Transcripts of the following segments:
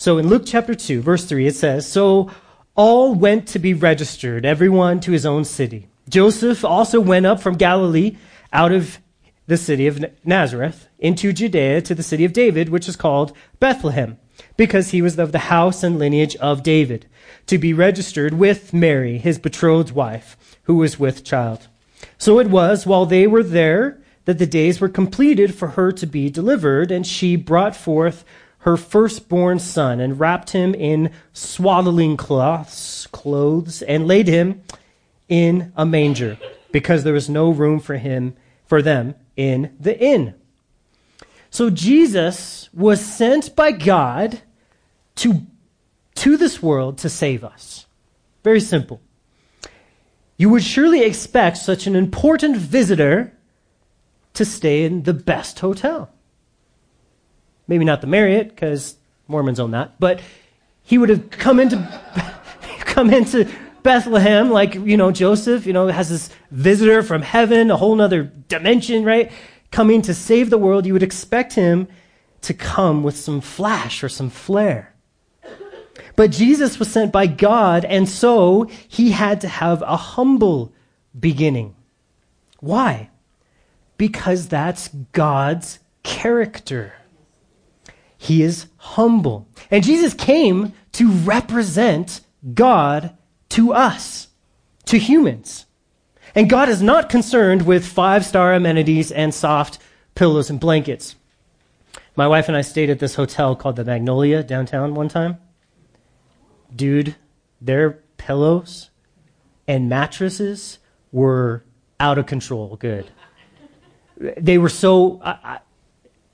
So in Luke chapter 2, verse 3, it says, So all went to be registered, everyone to his own city. Joseph also went up from Galilee out of the city of Nazareth into Judea to the city of David, which is called Bethlehem, because he was of the house and lineage of David, to be registered with Mary, his betrothed wife, who was with child. So it was while they were there that the days were completed for her to be delivered, and she brought forth her firstborn son and wrapped him in swaddling cloths, clothes, and laid him in a manger, because there was no room for him for them in the inn. So Jesus was sent by God to, to this world to save us. Very simple. You would surely expect such an important visitor to stay in the best hotel. Maybe not the Marriott, because Mormons own that, but he would have come into come into Bethlehem, like you know Joseph, you know has this visitor from heaven, a whole other dimension, right? Coming to save the world. You would expect him to come with some flash or some flare. But Jesus was sent by God, and so he had to have a humble beginning. Why? Because that's God's character. He is humble. And Jesus came to represent God to us, to humans. And God is not concerned with five star amenities and soft pillows and blankets. My wife and I stayed at this hotel called the Magnolia downtown one time. Dude, their pillows and mattresses were out of control good. They were so, I,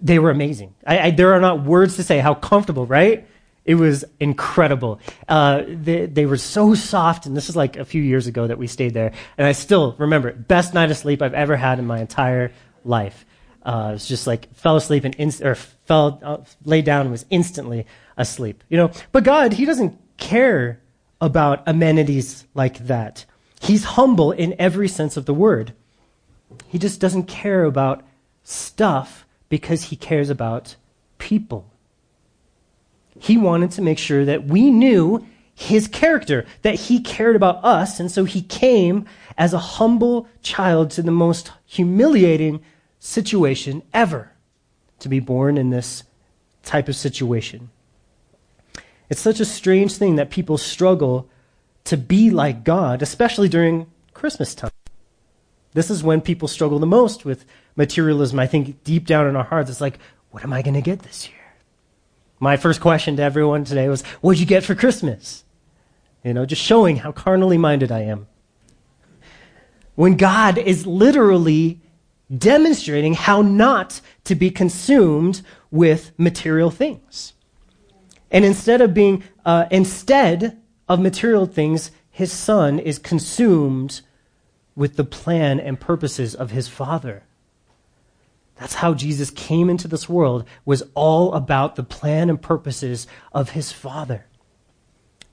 they were amazing. I, I, there are not words to say how comfortable, right? It was incredible. Uh, they, they, were so soft, and this is like a few years ago that we stayed there. And I still remember it. Best night of sleep I've ever had in my entire life. Uh, it was just like fell asleep and inst- or fell uh, laid down and was instantly asleep. You know, but God, He doesn't care about amenities like that. He's humble in every sense of the word. He just doesn't care about stuff because he cares about people. He wanted to make sure that we knew his character, that he cared about us, and so he came as a humble child to the most humiliating situation ever to be born in this type of situation. It's such a strange thing that people struggle to be like God, especially during Christmas time. This is when people struggle the most with materialism. I think deep down in our hearts, it's like, what am I going to get this year? My first question to everyone today was, what'd you get for Christmas? You know, just showing how carnally minded I am. When God is literally demonstrating how not to be consumed with material things. And instead of being, uh, instead of material things, his son is consumed with the plan and purposes of his Father. That's how Jesus came into this world, was all about the plan and purposes of his Father.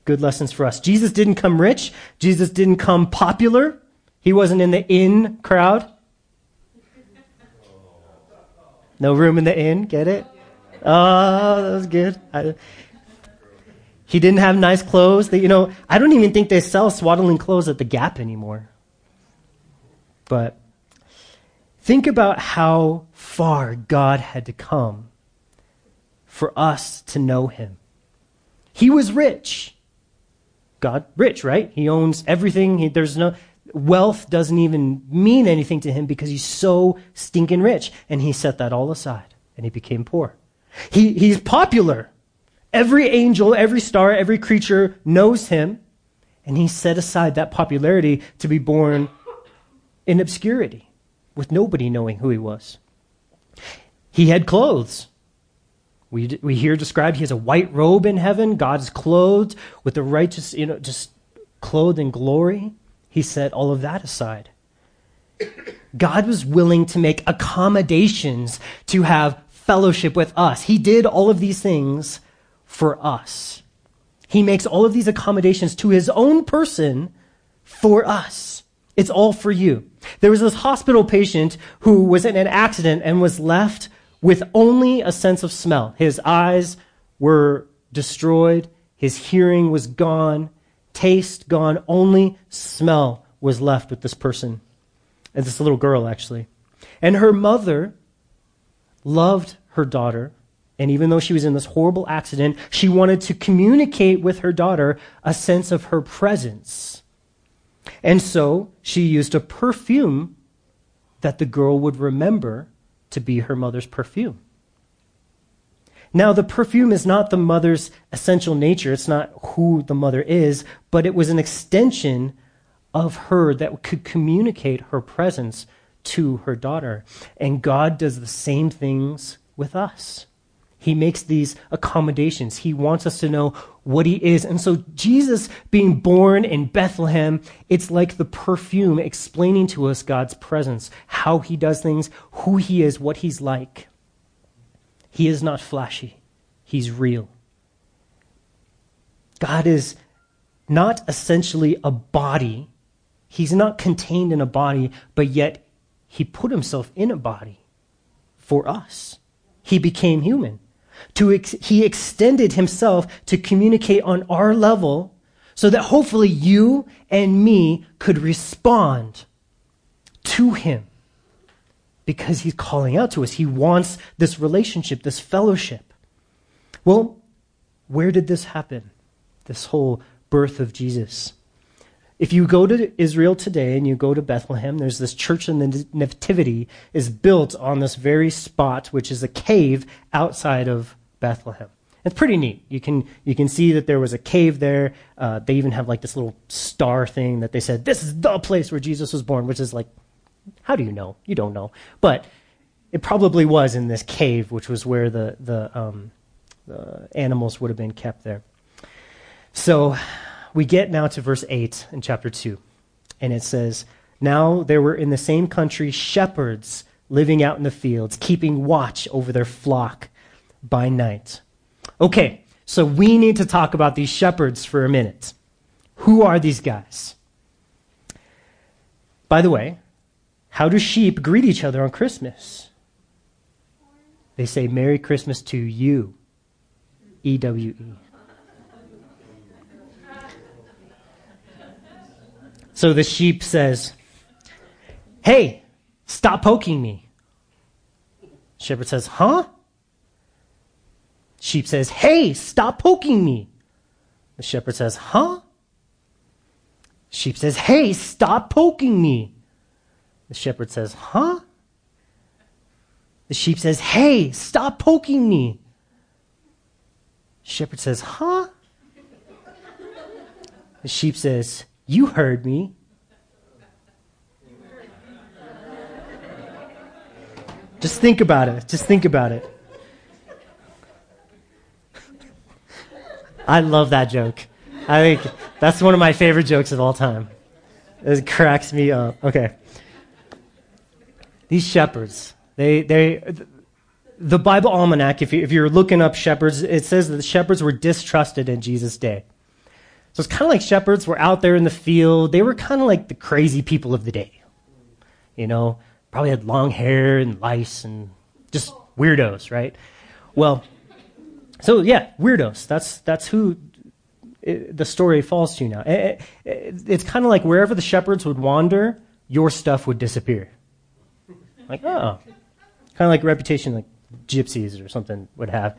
Good lessons for us. Jesus didn't come rich. Jesus didn't come popular. He wasn't in the in crowd. No room in the inn, get it? Oh, that was good. I, he didn't have nice clothes. That, you know, I don't even think they sell swaddling clothes at the Gap anymore. But think about how far God had to come for us to know him. He was rich. God, rich, right? He owns everything. He, there's no, wealth doesn't even mean anything to him because he's so stinking rich. And he set that all aside and he became poor. He, he's popular. Every angel, every star, every creature knows him. And he set aside that popularity to be born in obscurity, with nobody knowing who he was. He had clothes. We, we hear described he has a white robe in heaven. God's clothed with the righteous, you know, just clothed in glory. He set all of that aside. God was willing to make accommodations to have fellowship with us. He did all of these things for us. He makes all of these accommodations to his own person for us. It's all for you. There was this hospital patient who was in an accident and was left with only a sense of smell. His eyes were destroyed, his hearing was gone, taste gone, only smell was left with this person. And this little girl, actually. And her mother loved her daughter. And even though she was in this horrible accident, she wanted to communicate with her daughter a sense of her presence. And so she used a perfume that the girl would remember to be her mother's perfume. Now, the perfume is not the mother's essential nature. It's not who the mother is, but it was an extension of her that could communicate her presence to her daughter. And God does the same things with us. He makes these accommodations. He wants us to know what he is. And so Jesus being born in Bethlehem, it's like the perfume explaining to us God's presence, how he does things, who he is, what he's like. He is not flashy. He's real. God is not essentially a body. He's not contained in a body, but yet he put himself in a body for us. He became human. To ex- he extended himself to communicate on our level so that hopefully you and me could respond to him because he's calling out to us. He wants this relationship, this fellowship. Well, where did this happen? This whole birth of Jesus. If you go to Israel today and you go to Bethlehem, there's this church in the Nativity is built on this very spot, which is a cave outside of Bethlehem. It's pretty neat. You can you can see that there was a cave there. Uh, they even have like this little star thing that they said this is the place where Jesus was born, which is like, how do you know? You don't know, but it probably was in this cave, which was where the the, um, the animals would have been kept there. So we get now to verse 8 in chapter 2. And it says, Now there were in the same country shepherds living out in the fields, keeping watch over their flock by night. Okay, so we need to talk about these shepherds for a minute. Who are these guys? By the way, how do sheep greet each other on Christmas? They say, Merry Christmas to you. E W E. So the sheep says, Hey, stop poking me. Shepherd says, Huh? Sheep says, Hey, stop poking me. The shepherd says, Huh? Sheep says, Hey, stop poking me. The shepherd says, Huh? The sheep says, Hey, stop poking me. Shepherd says, Huh? The sheep says, you heard me. Just think about it. Just think about it. I love that joke. I think that's one of my favorite jokes of all time. It cracks me up. Okay. These shepherds, they, they, the Bible Almanac, if, you, if you're looking up shepherds, it says that the shepherds were distrusted in Jesus' day. So it's kind of like shepherds were out there in the field. They were kind of like the crazy people of the day. You know, probably had long hair and lice and just weirdos, right? Well, so yeah, weirdos. That's that's who it, the story falls to now. It, it, it's kind of like wherever the shepherds would wander, your stuff would disappear. Like oh, kind of like reputation like gypsies or something would have.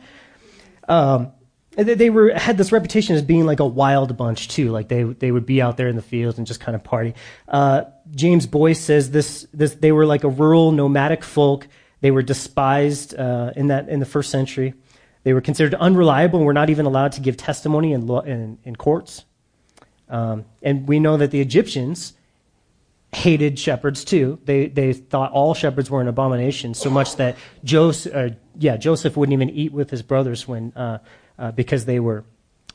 Um, they were had this reputation as being like a wild bunch too. Like they they would be out there in the fields and just kind of party. Uh, James Boice says this this they were like a rural nomadic folk. They were despised uh, in that in the first century. They were considered unreliable and were not even allowed to give testimony in in, in courts. Um, and we know that the Egyptians hated shepherds too. They they thought all shepherds were an abomination, so much that Joseph, uh, yeah, Joseph wouldn't even eat with his brothers when uh, uh, because they were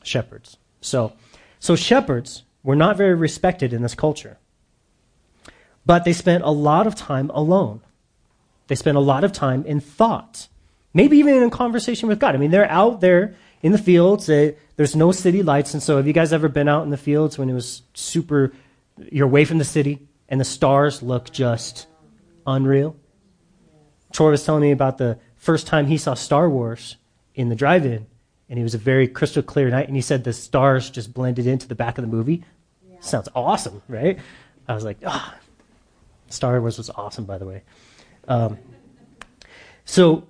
shepherds. So, so shepherds were not very respected in this culture. But they spent a lot of time alone. They spent a lot of time in thought, maybe even in conversation with God. I mean, they're out there in the fields. They, there's no city lights. And so, have you guys ever been out in the fields when it was super, you're away from the city and the stars look just unreal? Troy was telling me about the first time he saw Star Wars in the drive in and it was a very crystal clear night, and he said the stars just blended into the back of the movie. Yeah. Sounds awesome, right? I was like, ah, oh. Star Wars was awesome, by the way. Um, so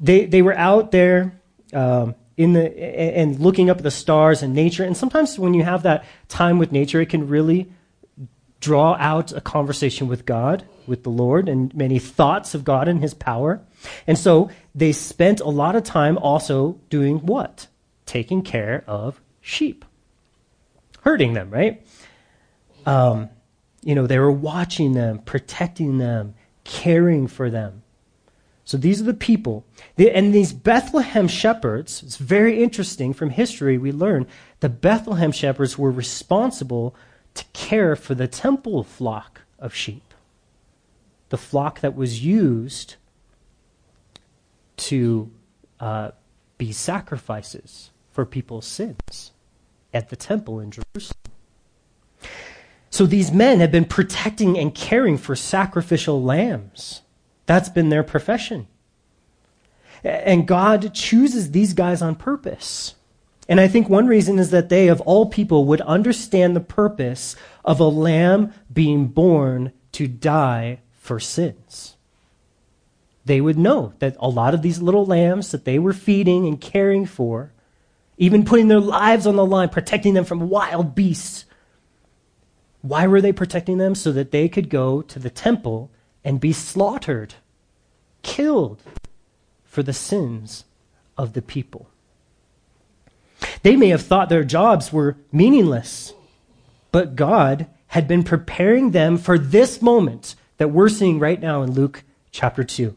they they were out there um, in the and looking up at the stars and nature, and sometimes when you have that time with nature, it can really draw out a conversation with God, with the Lord, and many thoughts of God and His power. And so they spent a lot of time also doing what? Taking care of sheep, herding them, right? Um, you know, they were watching them, protecting them, caring for them. So these are the people. And these Bethlehem shepherds, it's very interesting from history, we learn the Bethlehem shepherds were responsible to care for the temple flock of sheep, the flock that was used to uh, be sacrifices for people's sins at the temple in Jerusalem. So these men have been protecting and caring for sacrificial lambs. That's been their profession. And God chooses these guys on purpose. And I think one reason is that they, of all people, would understand the purpose of a lamb being born to die for sins. They would know that a lot of these little lambs that they were feeding and caring for, even putting their lives on the line, protecting them from wild beasts, why were they protecting them? So that they could go to the temple and be slaughtered, killed for the sins of the people. They may have thought their jobs were meaningless, but God had been preparing them for this moment that we're seeing right now in Luke chapter 2.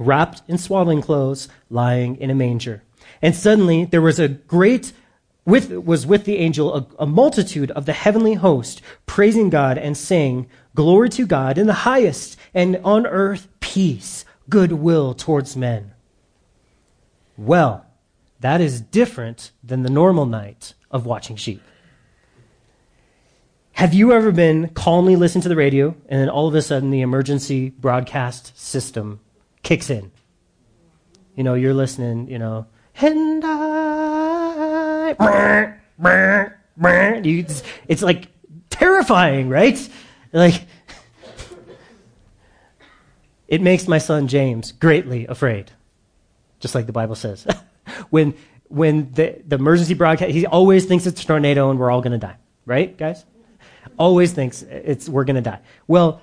wrapped in swaddling clothes, lying in a manger. And suddenly there was a great with was with the angel a, a, multitude of the heavenly host praising God and saying, Glory to God in the highest, and on earth peace, goodwill towards men. Well, that is different than the normal night of watching sheep. Have you ever been calmly listening to the radio and then all of a sudden the emergency broadcast system kicks in. You know, you're listening, you know, and I, it's, it's like terrifying, right? Like, it makes my son James greatly afraid, just like the Bible says. when when the, the emergency broadcast, he always thinks it's a tornado and we're all going to die, right, guys? Always thinks it's we're going to die. Well,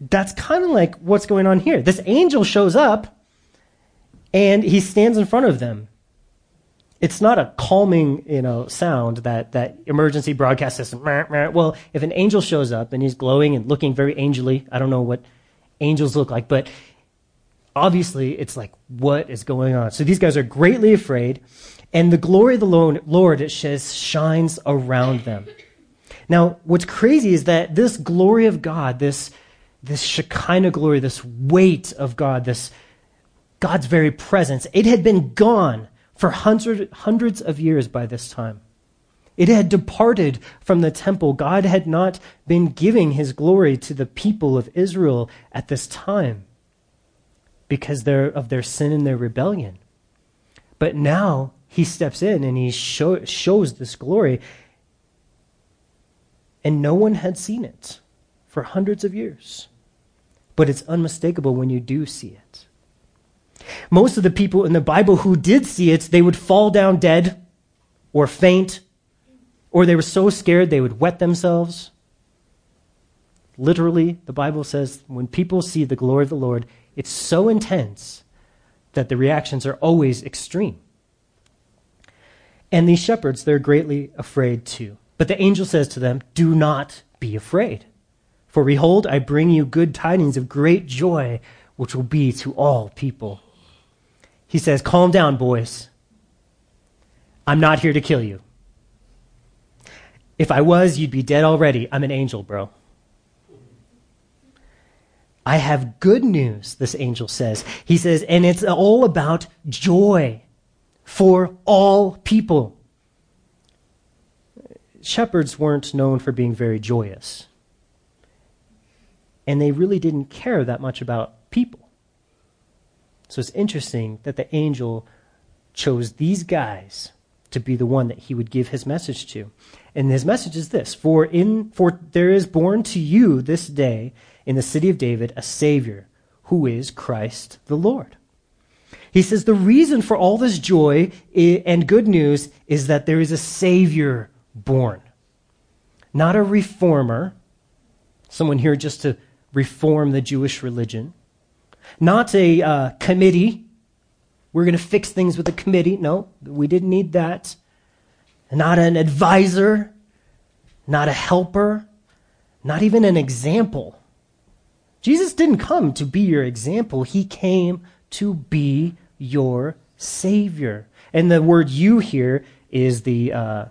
that's kind of like what's going on here. This angel shows up and he stands in front of them. It's not a calming, you know, sound that that emergency broadcast system. Well, if an angel shows up and he's glowing and looking very angelly, I don't know what angels look like, but obviously it's like what is going on. So these guys are greatly afraid, and the glory of the Lord it says shines around them. Now, what's crazy is that this glory of God, this this Shekinah glory, this weight of God, this God's very presence, it had been gone for hundred, hundreds of years by this time. It had departed from the temple. God had not been giving his glory to the people of Israel at this time because of their sin and their rebellion. But now he steps in and he show, shows this glory, and no one had seen it for hundreds of years but it's unmistakable when you do see it. Most of the people in the Bible who did see it, they would fall down dead or faint, or they were so scared they would wet themselves. Literally, the Bible says when people see the glory of the Lord, it's so intense that the reactions are always extreme. And these shepherds, they're greatly afraid too. But the angel says to them, Do not be afraid. For behold, I bring you good tidings of great joy, which will be to all people. He says, Calm down, boys. I'm not here to kill you. If I was, you'd be dead already. I'm an angel, bro. I have good news, this angel says. He says, and it's all about joy for all people. Shepherds weren't known for being very joyous. And they really didn't care that much about people. So it's interesting that the angel chose these guys to be the one that he would give his message to. And his message is this For in for there is born to you this day in the city of David a Savior, who is Christ the Lord. He says the reason for all this joy and good news is that there is a Savior born. Not a reformer, someone here just to reform the Jewish religion. Not a uh, committee. We're going to fix things with a committee. No, we didn't need that. Not an advisor. Not a helper. Not even an example. Jesus didn't come to be your example, he came to be your Savior. And the word you here is the uh,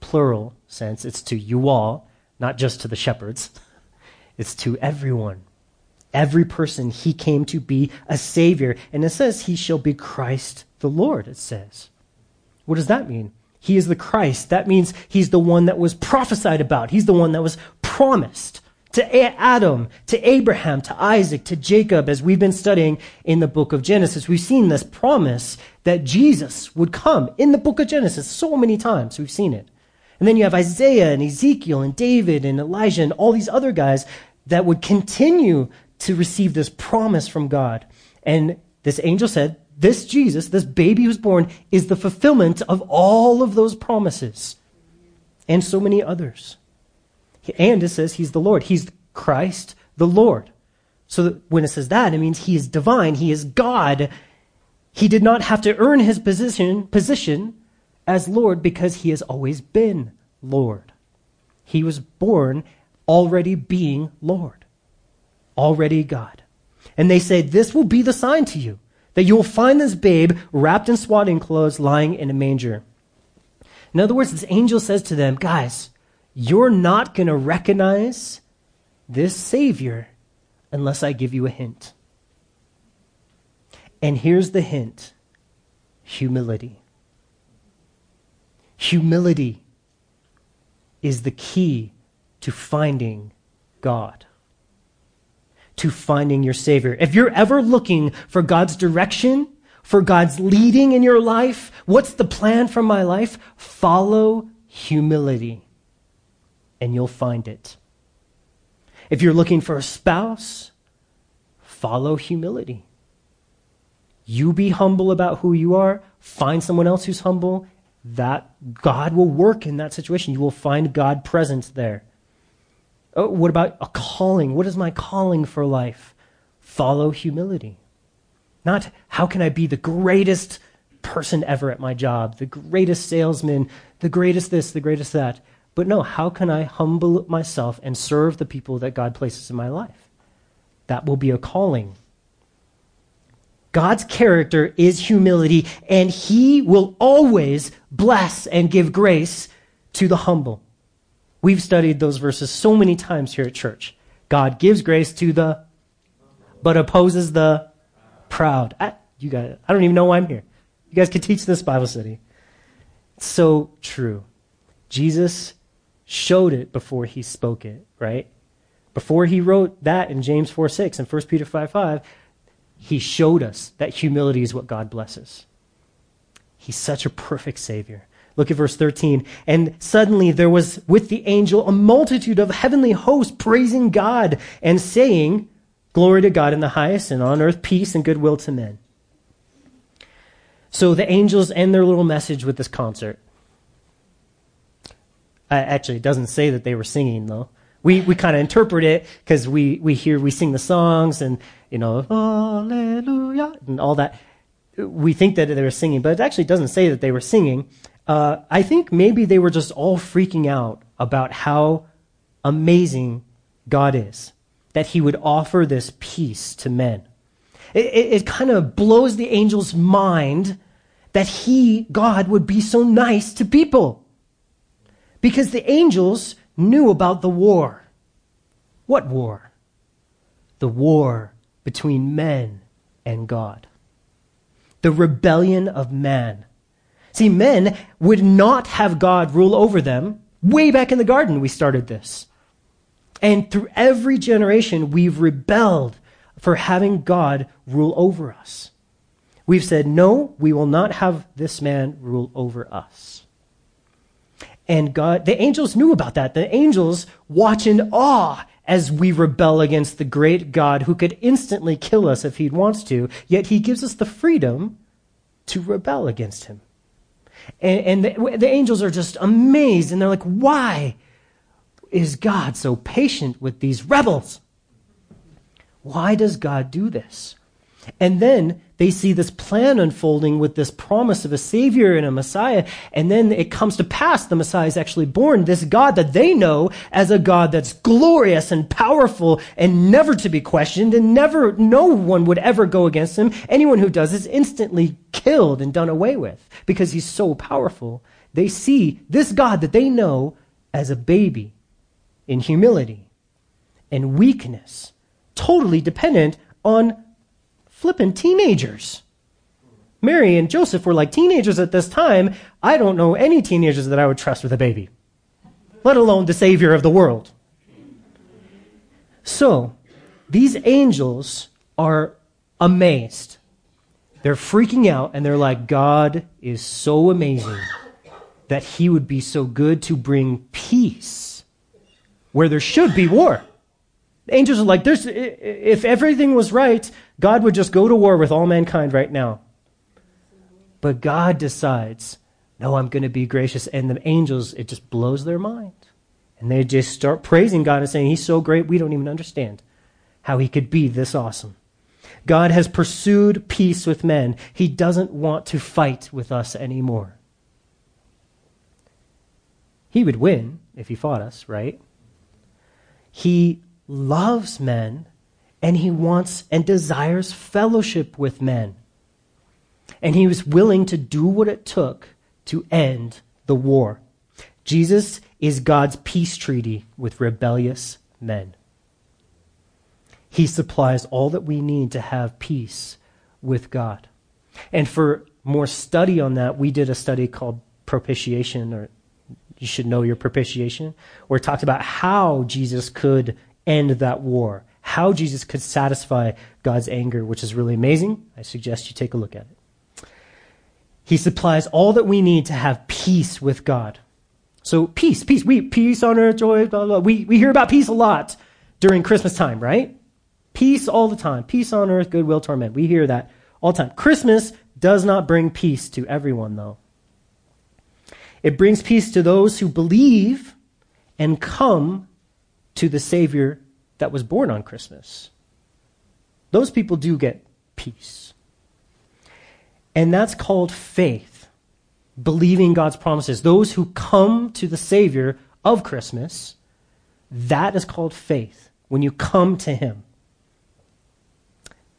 plural sense. It's to you all, not just to the shepherds, it's to everyone. Every person, he came to be a Savior. And it says, He shall be Christ the Lord, it says. What does that mean? He is the Christ. That means he's the one that was prophesied about. He's the one that was promised to Adam, to Abraham, to Isaac, to Jacob, as we've been studying in the book of Genesis. We've seen this promise that Jesus would come in the book of Genesis so many times. We've seen it. And then you have Isaiah and Ezekiel and David and Elijah and all these other guys that would continue to receive this promise from God. And this angel said, This Jesus, this baby who's born, is the fulfillment of all of those promises and so many others. And it says he's the Lord. He's Christ the Lord. So when it says that, it means he is divine. He is God. He did not have to earn his position, position as Lord because he has always been Lord. He was born already being Lord, already God. And they say, This will be the sign to you that you will find this babe wrapped in swaddling clothes lying in a manger. In other words, this angel says to them, Guys, you're not going to recognize this Savior unless I give you a hint. And here's the hint humility. Humility is the key to finding God, to finding your Savior. If you're ever looking for God's direction, for God's leading in your life, what's the plan for my life? Follow humility and you'll find it. If you're looking for a spouse, follow humility. You be humble about who you are, find someone else who's humble, that God will work in that situation. You will find God present there. Oh, what about a calling? What is my calling for life? Follow humility. Not how can I be the greatest person ever at my job, the greatest salesman, the greatest this, the greatest that. But no, how can I humble myself and serve the people that God places in my life? That will be a calling. God's character is humility, and He will always bless and give grace to the humble. We've studied those verses so many times here at church. God gives grace to the, but opposes the proud. I, you guys, I don't even know why I'm here. You guys can teach this Bible study. It's so true. Jesus showed it before he spoke it, right? Before he wrote that in James 4 6 and 1 Peter 5 5, he showed us that humility is what God blesses. He's such a perfect Savior. Look at verse 13. And suddenly there was with the angel a multitude of heavenly hosts praising God and saying, Glory to God in the highest, and on earth peace and goodwill to men. So the angels end their little message with this concert. Uh, actually, it doesn't say that they were singing, though. We, we kind of interpret it because we, we hear, we sing the songs and, you know, hallelujah, and all that. We think that they were singing, but it actually doesn't say that they were singing. Uh, I think maybe they were just all freaking out about how amazing God is, that he would offer this peace to men. It, it, it kind of blows the angel's mind that he, God, would be so nice to people. Because the angels knew about the war. What war? The war between men and God. The rebellion of man. See, men would not have God rule over them. Way back in the garden, we started this. And through every generation, we've rebelled for having God rule over us. We've said, no, we will not have this man rule over us. And God, the angels knew about that. The angels watch in awe as we rebel against the great God who could instantly kill us if he wants to, yet he gives us the freedom to rebel against him. And, and the, the angels are just amazed and they're like, why is God so patient with these rebels? Why does God do this? And then they see this plan unfolding with this promise of a Savior and a Messiah. And then it comes to pass the Messiah is actually born. This God that they know as a God that's glorious and powerful and never to be questioned and never, no one would ever go against him. Anyone who does is instantly killed and done away with because he's so powerful. They see this God that they know as a baby in humility and weakness, totally dependent on flippin' teenagers. Mary and Joseph were like teenagers at this time. I don't know any teenagers that I would trust with a baby, let alone the Savior of the world. So, these angels are amazed. They're freaking out and they're like, God is so amazing that he would be so good to bring peace where there should be war. The angels are like, There's, if everything was right, God would just go to war with all mankind right now. But God decides, no, I'm going to be gracious. And the angels, it just blows their mind. And they just start praising God and saying, He's so great, we don't even understand how He could be this awesome. God has pursued peace with men. He doesn't want to fight with us anymore. He would win if He fought us, right? He loves men and he wants and desires fellowship with men. And he was willing to do what it took to end the war. Jesus is God's peace treaty with rebellious men. He supplies all that we need to have peace with God. And for more study on that, we did a study called propitiation, or you should know your propitiation, where it talked about how Jesus could end that war how Jesus could satisfy God's anger, which is really amazing. I suggest you take a look at it. He supplies all that we need to have peace with God. So peace, peace, we peace on earth, joy, blah, blah. We we hear about peace a lot during Christmas time, right? Peace all the time. Peace on earth, goodwill toward men. We hear that all the time. Christmas does not bring peace to everyone, though. It brings peace to those who believe and come to the Savior that was born on Christmas. Those people do get peace. And that's called faith, believing God's promises. Those who come to the Savior of Christmas, that is called faith, when you come to Him.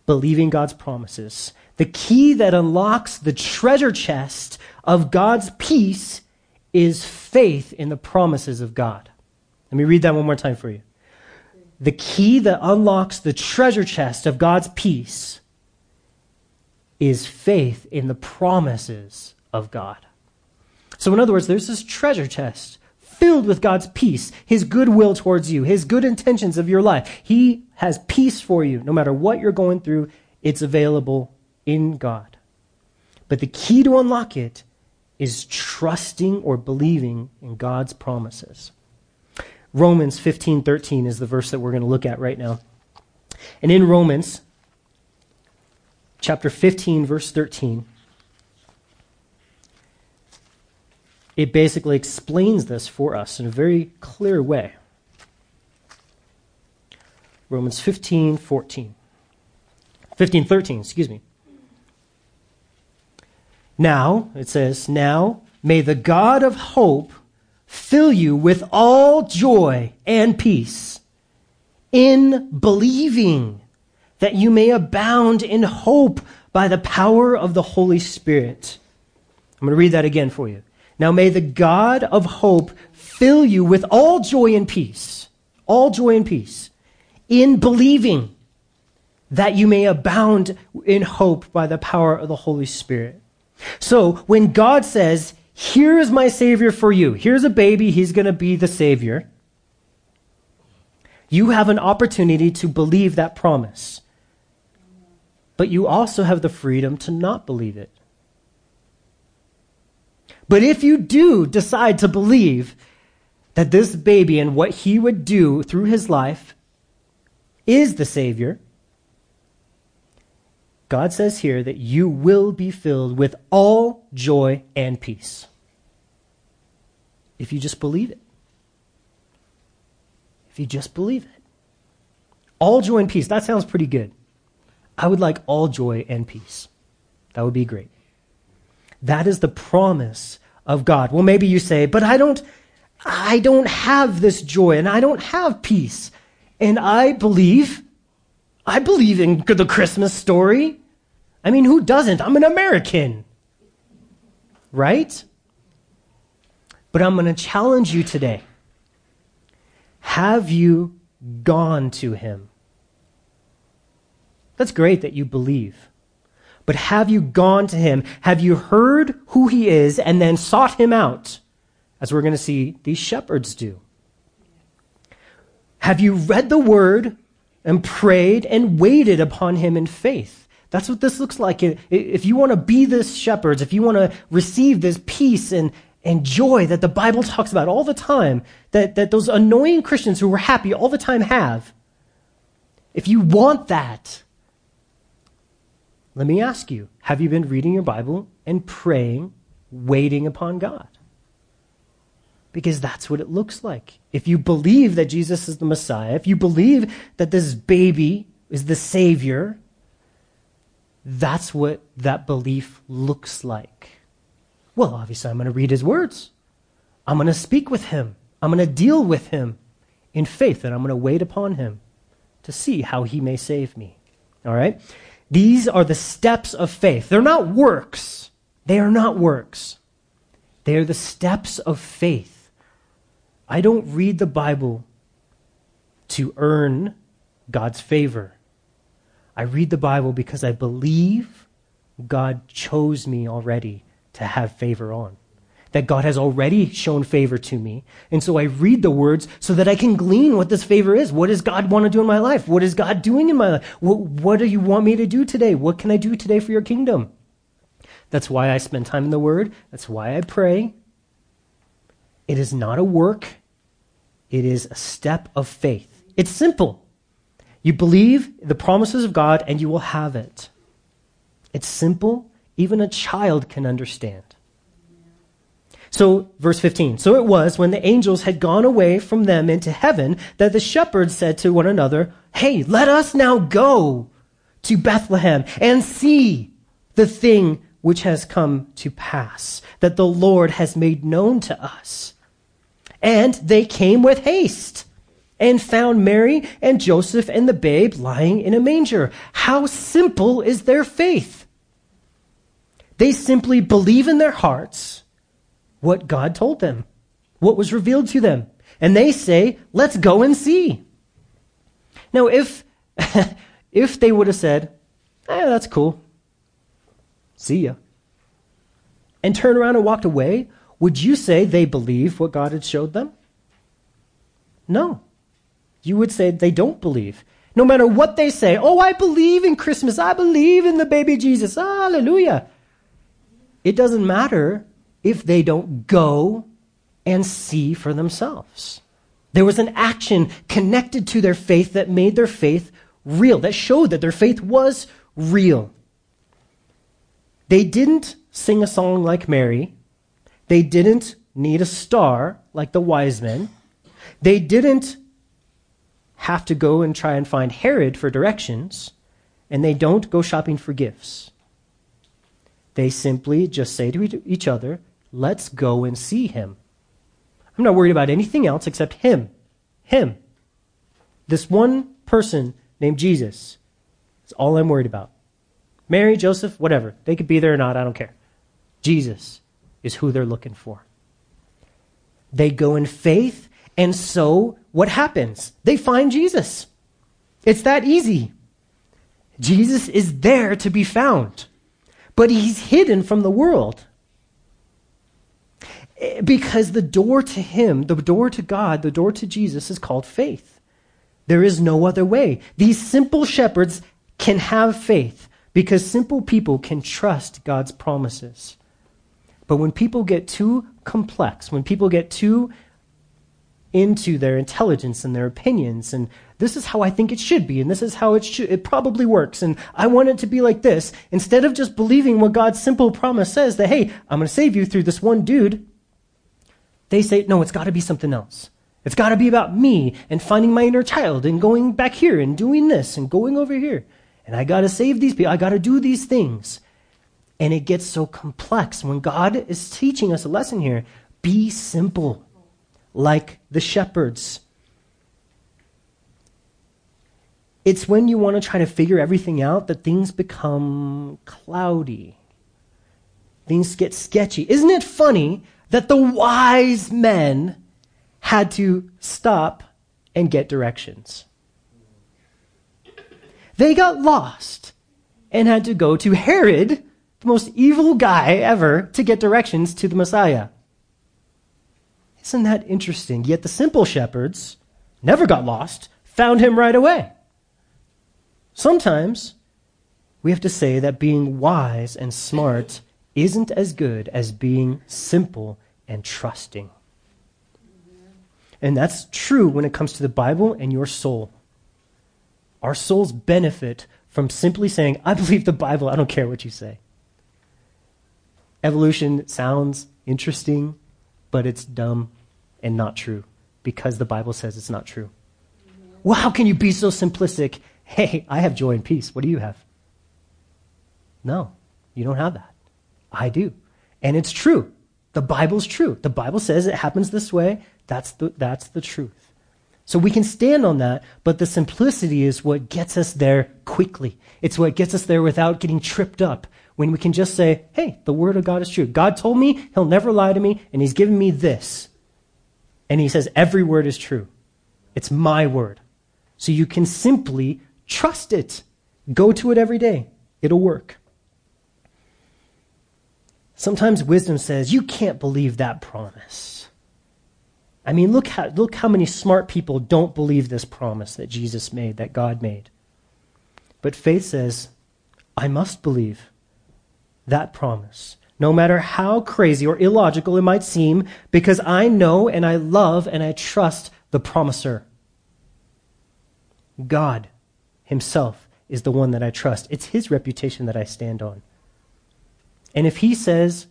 Believing God's promises. The key that unlocks the treasure chest of God's peace is faith in the promises of God. Let me read that one more time for you the key that unlocks the treasure chest of God's peace is faith in the promises of God. So, in other words, there's this treasure chest filled with God's peace, His goodwill towards you, His good intentions of your life. He has peace for you. No matter what you're going through, it's available in God. But the key to unlock it is trusting or believing in God's promises. Romans 15:13 is the verse that we're going to look at right now. And in Romans chapter 15 verse 13 it basically explains this for us in a very clear way. Romans 15, 14. 15, 13, excuse me. Now, it says, now may the God of hope fill you with all joy and peace in believing that you may abound in hope by the power of the Holy Spirit. I'm going to read that again for you. Now may the God of hope fill you with all joy and peace, all joy and peace, in believing that you may abound in hope by the power of the Holy Spirit. So when God says, here is my Savior for you, here's a baby, he's going to be the Savior, you have an opportunity to believe that promise. But you also have the freedom to not believe it. But if you do decide to believe that this baby and what he would do through his life is the Savior, God says here that you will be filled with all joy and peace. If you just believe it. If you just believe it. All joy and peace. That sounds pretty good. I would like all joy and peace. That would be great. That is the promise of God. Well, maybe you say, but I don't, I don't have this joy and I don't have peace. And I believe, I believe in the Christmas story. I mean, who doesn't? I'm an American. Right? But I'm going to challenge you today. Have you gone to him? That's great that you believe. But have you gone to him? Have you heard who he is and then sought him out? As we're going to see these shepherds do. Have you read the word and prayed and waited upon him in faith? That's what this looks like. If you want to be this shepherds, if you want to receive this peace and, and joy that the Bible talks about all the time, that, that those annoying Christians who were happy all the time have, if you want that, let me ask you have you been reading your Bible and praying, waiting upon God? Because that's what it looks like. If you believe that Jesus is the Messiah, if you believe that this baby is the Savior, that's what that belief looks like. Well, obviously, I'm going to read his words. I'm going to speak with him. I'm going to deal with him in faith, and I'm going to wait upon him to see how he may save me. All right? These are the steps of faith. They're not works. They are not works. They are the steps of faith. I don't read the Bible to earn God's favor. I read the Bible because I believe God chose me already to have favor on that God has already shown favor to me. And so I read the words so that I can glean what this favor is. What does God want to do in my life? What is God doing in my life? What, what do you want me to do today? What can I do today for your kingdom? That's why I spend time in the Word. That's why I pray. It is not a work, it is a step of faith. It's simple. You believe the promises of God and you will have it. It's simple. Even a child can understand. So, verse 15. So it was when the angels had gone away from them into heaven that the shepherds said to one another, Hey, let us now go to Bethlehem and see the thing which has come to pass, that the Lord has made known to us. And they came with haste and found Mary and Joseph and the babe lying in a manger. How simple is their faith? They simply believe in their hearts what God told them, what was revealed to them. And they say, let's go and see. Now, if, if they would have said, eh, that's cool, see ya, and turned around and walked away, would you say they believe what God had showed them? No. You would say they don't believe. No matter what they say, oh, I believe in Christmas, I believe in the baby Jesus, hallelujah. It doesn't matter if they don't go and see for themselves. There was an action connected to their faith that made their faith real, that showed that their faith was real. They didn't sing a song like Mary. They didn't need a star like the wise men. They didn't have to go and try and find Herod for directions. And they don't go shopping for gifts. They simply just say to each other, Let's go and see him. I'm not worried about anything else except him. Him. This one person named Jesus. That's all I'm worried about. Mary, Joseph, whatever. They could be there or not. I don't care. Jesus. Is who they're looking for. They go in faith, and so what happens? They find Jesus. It's that easy. Jesus is there to be found, but he's hidden from the world. Because the door to him, the door to God, the door to Jesus is called faith. There is no other way. These simple shepherds can have faith because simple people can trust God's promises. But when people get too complex, when people get too into their intelligence and their opinions and this is how I think it should be and this is how it should it probably works and I want it to be like this instead of just believing what God's simple promise says that hey I'm going to save you through this one dude they say no it's got to be something else. It's got to be about me and finding my inner child and going back here and doing this and going over here. And I got to save these people I got to do these things and it gets so complex when God is teaching us a lesson here be simple like the shepherds. It's when you want to try to figure everything out that things become cloudy. Things get sketchy. Isn't it funny that the wise men had to stop and get directions? They got lost and had to go to Herod, the most evil guy ever, to get directions to the Messiah. Isn't that interesting? Yet the simple shepherds never got lost, found him right away. Sometimes we have to say that being wise and smart isn't as good as being simple and trusting. And that's true when it comes to the Bible and your soul. Our souls benefit from simply saying, I believe the Bible, I don't care what you say. Evolution sounds interesting, but it's dumb and not true because the Bible says it's not true. Well, how can you be so simplistic? Hey, I have joy and peace. What do you have? No, you don't have that. I do. And it's true. The Bible's true. The Bible says it happens this way. That's the, that's the truth. So we can stand on that, but the simplicity is what gets us there quickly. It's what gets us there without getting tripped up when we can just say, hey, the word of God is true. God told me he'll never lie to me, and he's given me this. And he says, every word is true. It's my word. So you can simply trust it. Go to it every day. It'll work. Sometimes wisdom says, you can't believe that promise. I mean, look how, look how many smart people don't believe this promise that Jesus made, that God made. But faith says, I must believe that promise, no matter how crazy or illogical it might seem, because I know and I love and I trust the promiser. God Himself is the one that I trust. It's His reputation that I stand on. And if He says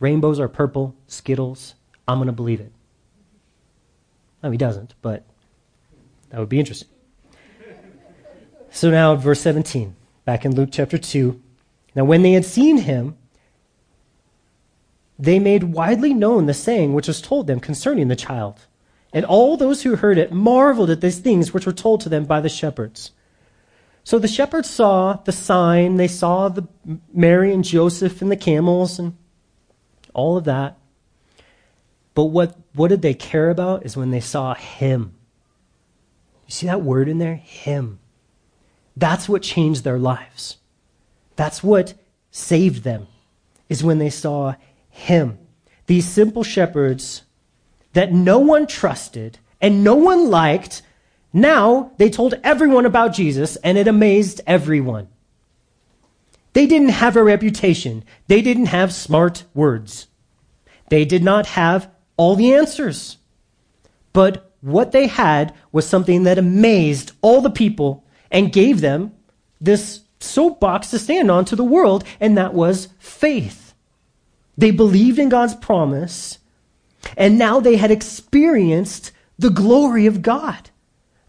rainbows are purple, Skittles, I'm going to believe it. No, He doesn't, but that would be interesting. So now, verse 17, back in Luke chapter 2. Now, when they had seen him, they made widely known the saying which was told them concerning the child. And all those who heard it marveled at these things which were told to them by the shepherds. So the shepherds saw the sign, they saw the Mary and Joseph and the camels and all of that. But what, what did they care about is when they saw him. You see that word in there? Him. That's what changed their lives. That's what saved them, is when they saw him. These simple shepherds that no one trusted and no one liked, now they told everyone about Jesus and it amazed everyone. They didn't have a reputation. They didn't have smart words. They did not have all the answers. But what they had was something that amazed all the people and gave them this soapbox to stand on to the world, and that was faith. They believed in God's promise, and now they had experienced the glory of God.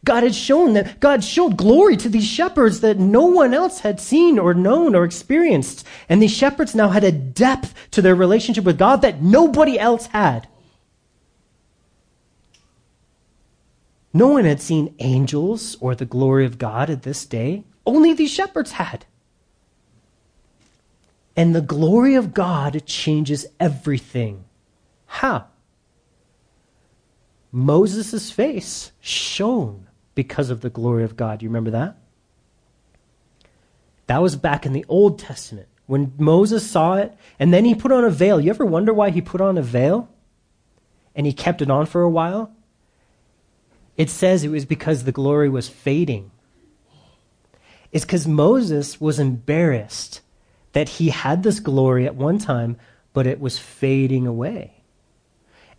God had shown that God showed glory to these shepherds that no one else had seen or known or experienced. And these shepherds now had a depth to their relationship with God that nobody else had. No one had seen angels or the glory of God at this day. Only these shepherds had. And the glory of God changes everything. How? Moses' face shone because of the glory of God. You remember that? That was back in the Old Testament when Moses saw it, and then he put on a veil. You ever wonder why he put on a veil? And he kept it on for a while? It says it was because the glory was fading. It's because Moses was embarrassed that he had this glory at one time, but it was fading away.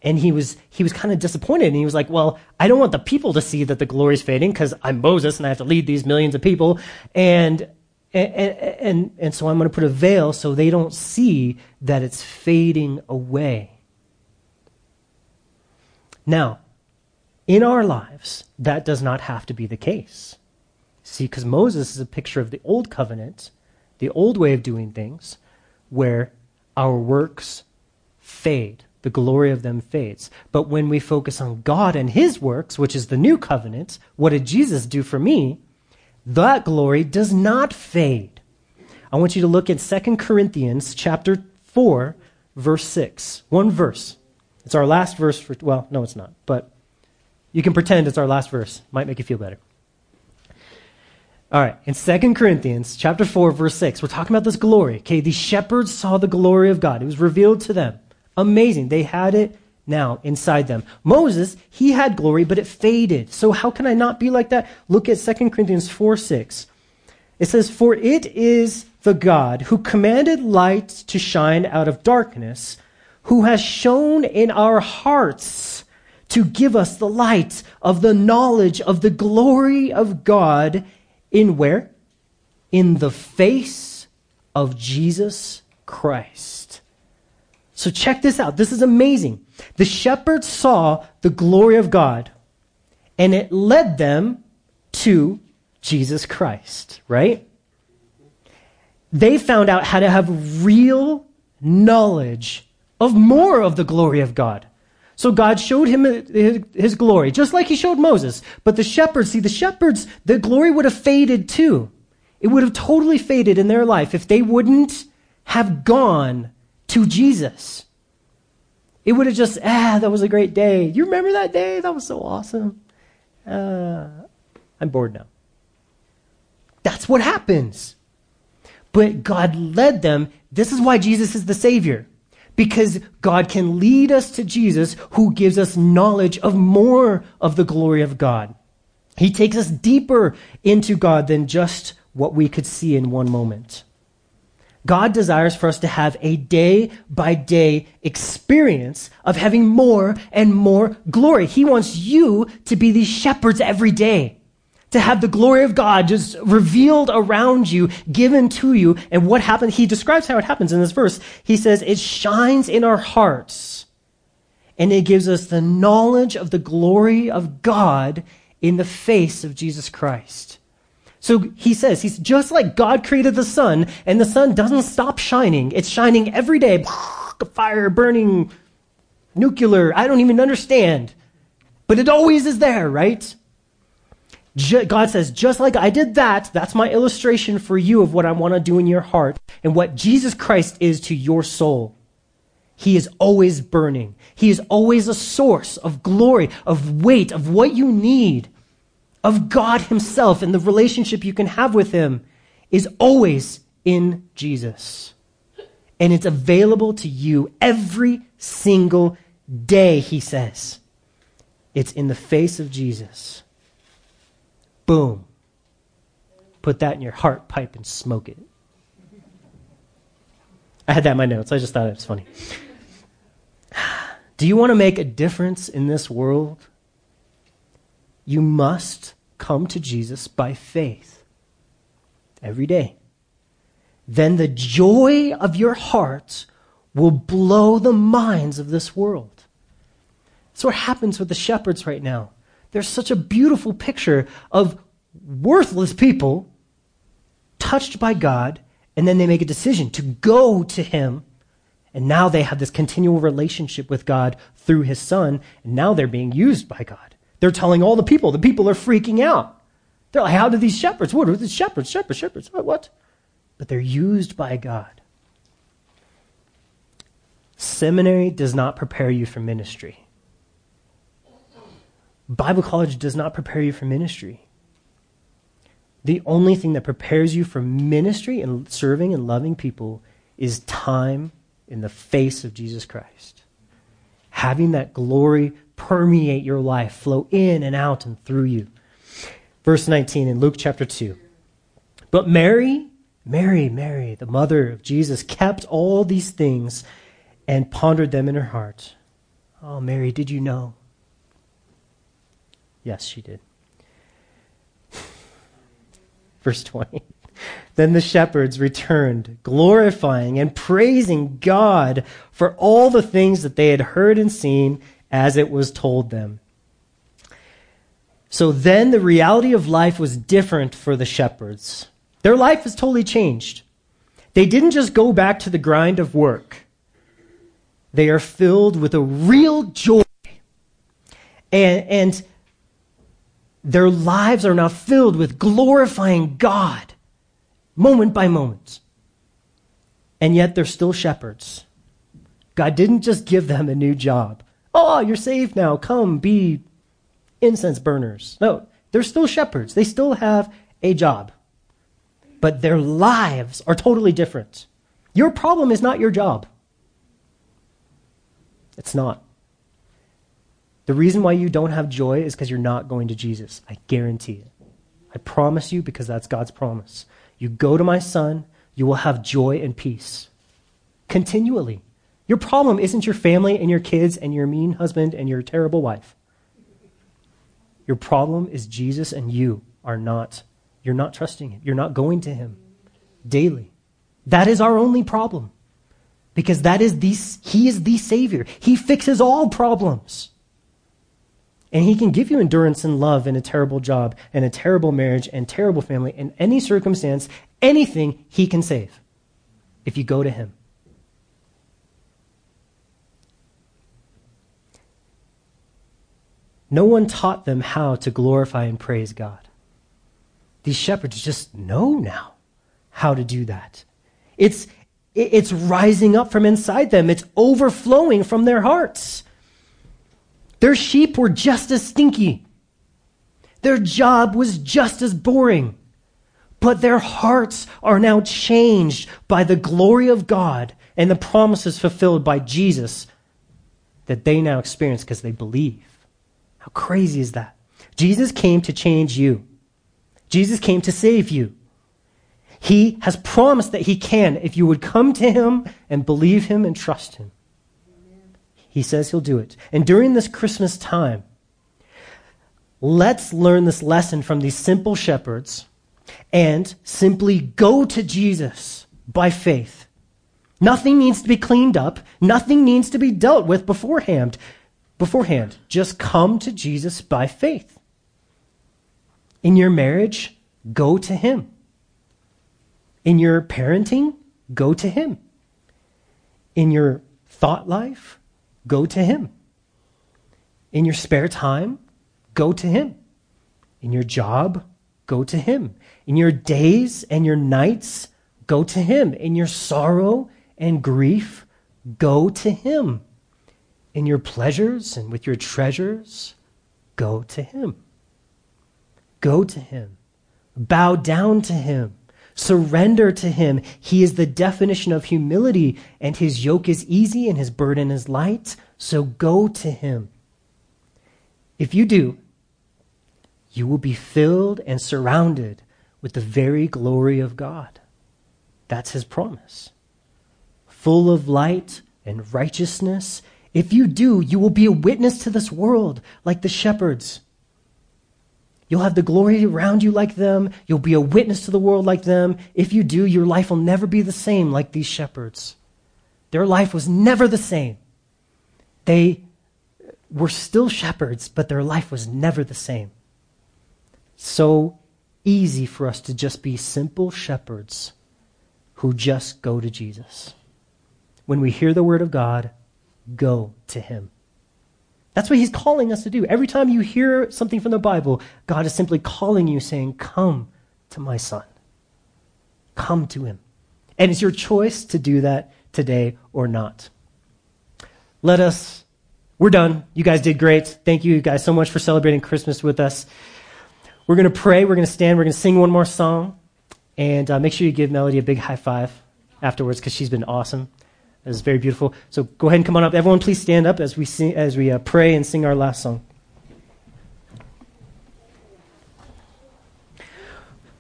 And he was he was kind of disappointed, and he was like, "Well, I don't want the people to see that the glory is fading because I'm Moses and I have to lead these millions of people, and and and, and so I'm going to put a veil so they don't see that it's fading away." Now, in our lives, that does not have to be the case. See, because Moses is a picture of the old covenant, the old way of doing things, where our works fade, the glory of them fades. But when we focus on God and his works, which is the new covenant, what did Jesus do for me? That glory does not fade. I want you to look at 2 Corinthians chapter 4, verse 6. One verse. It's our last verse for, well, no, it's not, but you can pretend it's our last verse. Might make you feel better. All right, in 2 Corinthians chapter 4, verse 6, we're talking about this glory. Okay, these shepherds saw the glory of God. It was revealed to them. Amazing. They had it now inside them. Moses, he had glory, but it faded. So how can I not be like that? Look at 2 Corinthians 4, 6. It says, For it is the God who commanded light to shine out of darkness, who has shown in our hearts to give us the light of the knowledge of the glory of God in where? In the face of Jesus Christ. So check this out. This is amazing. The shepherds saw the glory of God, and it led them to Jesus Christ, right? They found out how to have real knowledge of more of the glory of God. So God showed him his, glory, just like he showed Moses. But the shepherds, see, the shepherds, the glory would have faded too. It would have totally faded in their life if they wouldn't have gone to Jesus. It would have just, ah, that was a great day. You remember that day? That was so awesome. Uh, I'm bored now. That's what happens. But God led them. This is why Jesus is the Savior because God can lead us to Jesus who gives us knowledge of more of the glory of God. He takes us deeper into God than just what we could see in one moment. God desires for us to have a day by day experience of having more and more glory. He wants you to be these shepherds every day to have the glory of God just revealed around you, given to you. And what happens? He describes how it happens in this verse. He says, it shines in our hearts and it gives us the knowledge of the glory of God in the face of Jesus Christ. So he says, he's just like God created the sun, and the sun doesn't stop shining. It's shining every day. Fire burning, nuclear, I don't even understand. But it always is there, right? God says, just like I did that, that's my illustration for you of what I want to do in your heart and what Jesus Christ is to your soul. He is always burning. He is always a source of glory, of weight, of what you need, of God Himself and the relationship you can have with Him is always in Jesus. And it's available to you every single day, He says. It's in the face of Jesus. Boom. Put that in your heart pipe and smoke it. I had that in my notes. I just thought it was funny. Do you want to make a difference in this world? You must come to Jesus by faith every day. Then the joy of your heart will blow the minds of this world. That's what happens with the shepherds right now. There's such a beautiful picture of worthless people touched by God, and then they make a decision to go to Him. And now they have this continual relationship with God through His Son, and now they're being used by God. They're telling all the people. The people are freaking out. They're like, how do these shepherds? What are these shepherds? Shepherds, shepherds. What? what? But they're used by God. Seminary does not prepare you for ministry. Bible college does not prepare you for ministry. The only thing that prepares you for ministry and serving and loving people is time in the face of Jesus Christ. Having that glory permeate your life, flow in and out and through you. Verse 19 in Luke chapter 2. But Mary, Mary, Mary, the mother of Jesus, kept all these things and pondered them in her heart. Oh, Mary, did you know? Yes, she did. Verse 20. Then the shepherds returned, glorifying and praising God for all the things that they had heard and seen as it was told them. So then the reality of life was different for the shepherds. Their life was totally changed. They didn't just go back to the grind of work. They are filled with a real joy. And, and their lives are now filled with glorifying God moment by moment. And yet they're still shepherds. God didn't just give them a new job. Oh, you're saved now. Come be incense burners. No, they're still shepherds. They still have a job. But their lives are totally different. Your problem is not your job. It's not. The reason why you don't have joy is because you're not going to Jesus. I guarantee it. I promise you because that's God's promise. You go to my son, you will have joy and peace continually. Your problem isn't your family and your kids and your mean husband and your terrible wife. Your problem is Jesus and you are not you're not trusting him. You're not going to him daily. That is our only problem. Because that is the he is the savior. He fixes all problems. And he can give you endurance and love in a terrible job and a terrible marriage and terrible family in any circumstance, anything he can save if you go to him. No one taught them how to glorify and praise God. These shepherds just know now how to do that. It's, it's rising up from inside them. It's overflowing from their hearts. Their sheep were just as stinky. Their job was just as boring. But their hearts are now changed by the glory of God and the promises fulfilled by Jesus that they now experience because they believe. How crazy is that? Jesus came to change you. Jesus came to save you. He has promised that He can if you would come to Him and believe Him and trust Him. He says He'll do it. And during this Christmas time, let's learn this lesson from these simple shepherds and simply go to Jesus by faith. Nothing needs to be cleaned up. Nothing needs to be dealt with beforehand beforehand. Just come to Jesus by faith. In your marriage, go to Him. In your parenting, go to Him. In your thought life, go to Him. In your spare time, go to Him. In your job, go to Him. In your days and your nights, go to Him. In your sorrow and grief, go to Him in your pleasures and with your treasures, go to Him. Go to Him. Bow down to Him. Surrender to Him. He is the definition of humility, and His yoke is easy and His burden is light. So go to Him. If you do, you will be filled and surrounded with the very glory of God. That's His promise. Full of light and righteousness if you do, you will be a witness to this world like the shepherds. You'll have the glory around you like them. You'll be a witness to the world like them. If you do, your life will never be the same like these shepherds. Their life was never the same. They were still shepherds, but their life was never the same. So easy for us to just be simple shepherds who just go to Jesus. When we hear the word of God, go to him. That's what he's calling us to do. Every time you hear something from the Bible, God is simply calling you, saying, Come to my son. Come to him. And it's your choice to do that today or not. let us, we're done. You guys did great. Thank you guys so much for celebrating Christmas with us. We're going to pray. We're going to stand. We're going to sing one more song. And uh, make sure you give Melody a big high five afterwards because she's been awesome. It was very beautiful. So go ahead and come on up. Everyone, please stand up as we, sing, as we uh, pray and sing our last song.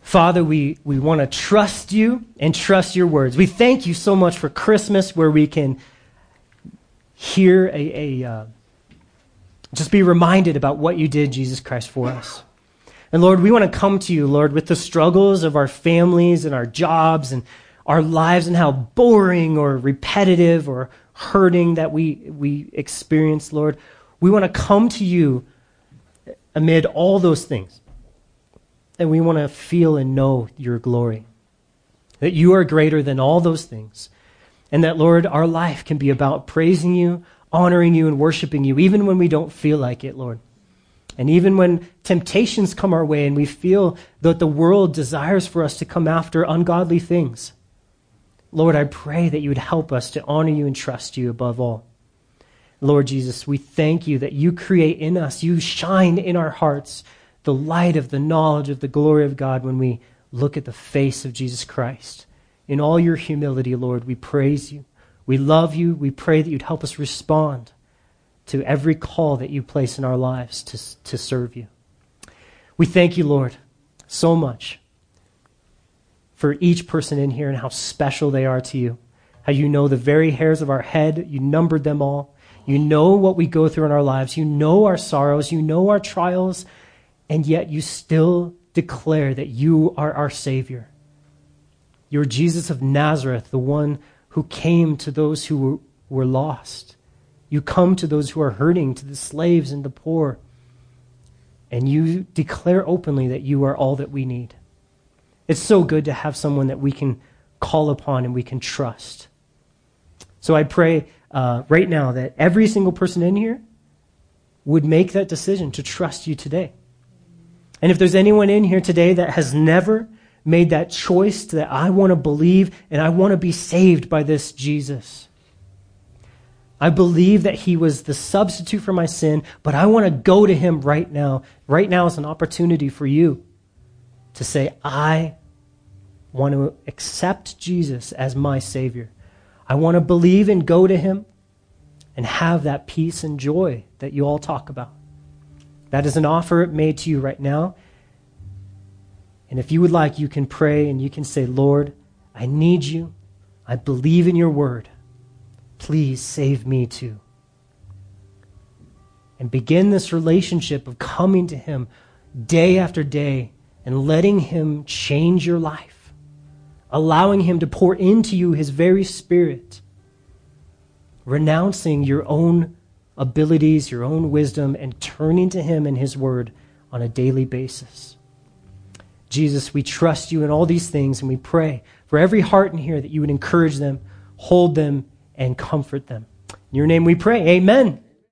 Father, we, we want to trust you and trust your words. We thank you so much for Christmas where we can hear a, a uh, just be reminded about what you did, Jesus Christ, for us. And Lord, we want to come to you, Lord, with the struggles of our families and our jobs and our lives and how boring or repetitive or hurting that we, we experience, Lord. We want to come to you amid all those things. And we want to feel and know your glory. That you are greater than all those things. And that, Lord, our life can be about praising you, honoring you, and worshiping you, even when we don't feel like it, Lord. And even when temptations come our way and we feel that the world desires for us to come after ungodly things, Lord, I pray that you would help us to honor you and trust you above all. Lord Jesus, we thank you that you create in us, you shine in our hearts the light of the knowledge of the glory of God when we look at the face of Jesus Christ. In all your humility, Lord, we praise you. We love you. We pray that you'd help us respond to every call that you place in our lives to, to serve you. We thank you, Lord, so much for each person in here and how special they are to you. How you know the very hairs of our head, you numbered them all. You know what we go through in our lives. You know our sorrows. You know our trials and yet you still declare that you are our Savior. You're Jesus of Nazareth, the one who came to those who were, lost. You come to those who are hurting, to the slaves and the poor, and you declare openly that you are all that we need. It's so good to have someone that we can call upon and we can trust. So I pray uh, right now that every single person in here would make that decision to trust you today. And if there's anyone in here today that has never made that choice that I want to believe and I want to be saved by this Jesus. I believe that he was the substitute for my sin, but I want to go to him right now. Right now is an opportunity for you to say, I want to accept Jesus as my Savior. I want to believe and go to him and have that peace and joy that you all talk about. That is an offer made to you right now. And if you would like, you can pray and you can say, Lord, I need you. I believe in your word. Please save me too. And begin this relationship of coming to Him day after day and letting Him change your life, allowing Him to pour into you His very Spirit, renouncing your own abilities, your own wisdom, and turning to Him and His Word on a daily basis. Jesus, we trust you in all these things, and we pray for every heart in here that you would encourage them, hold them, and comfort them. In your name we pray. Amen.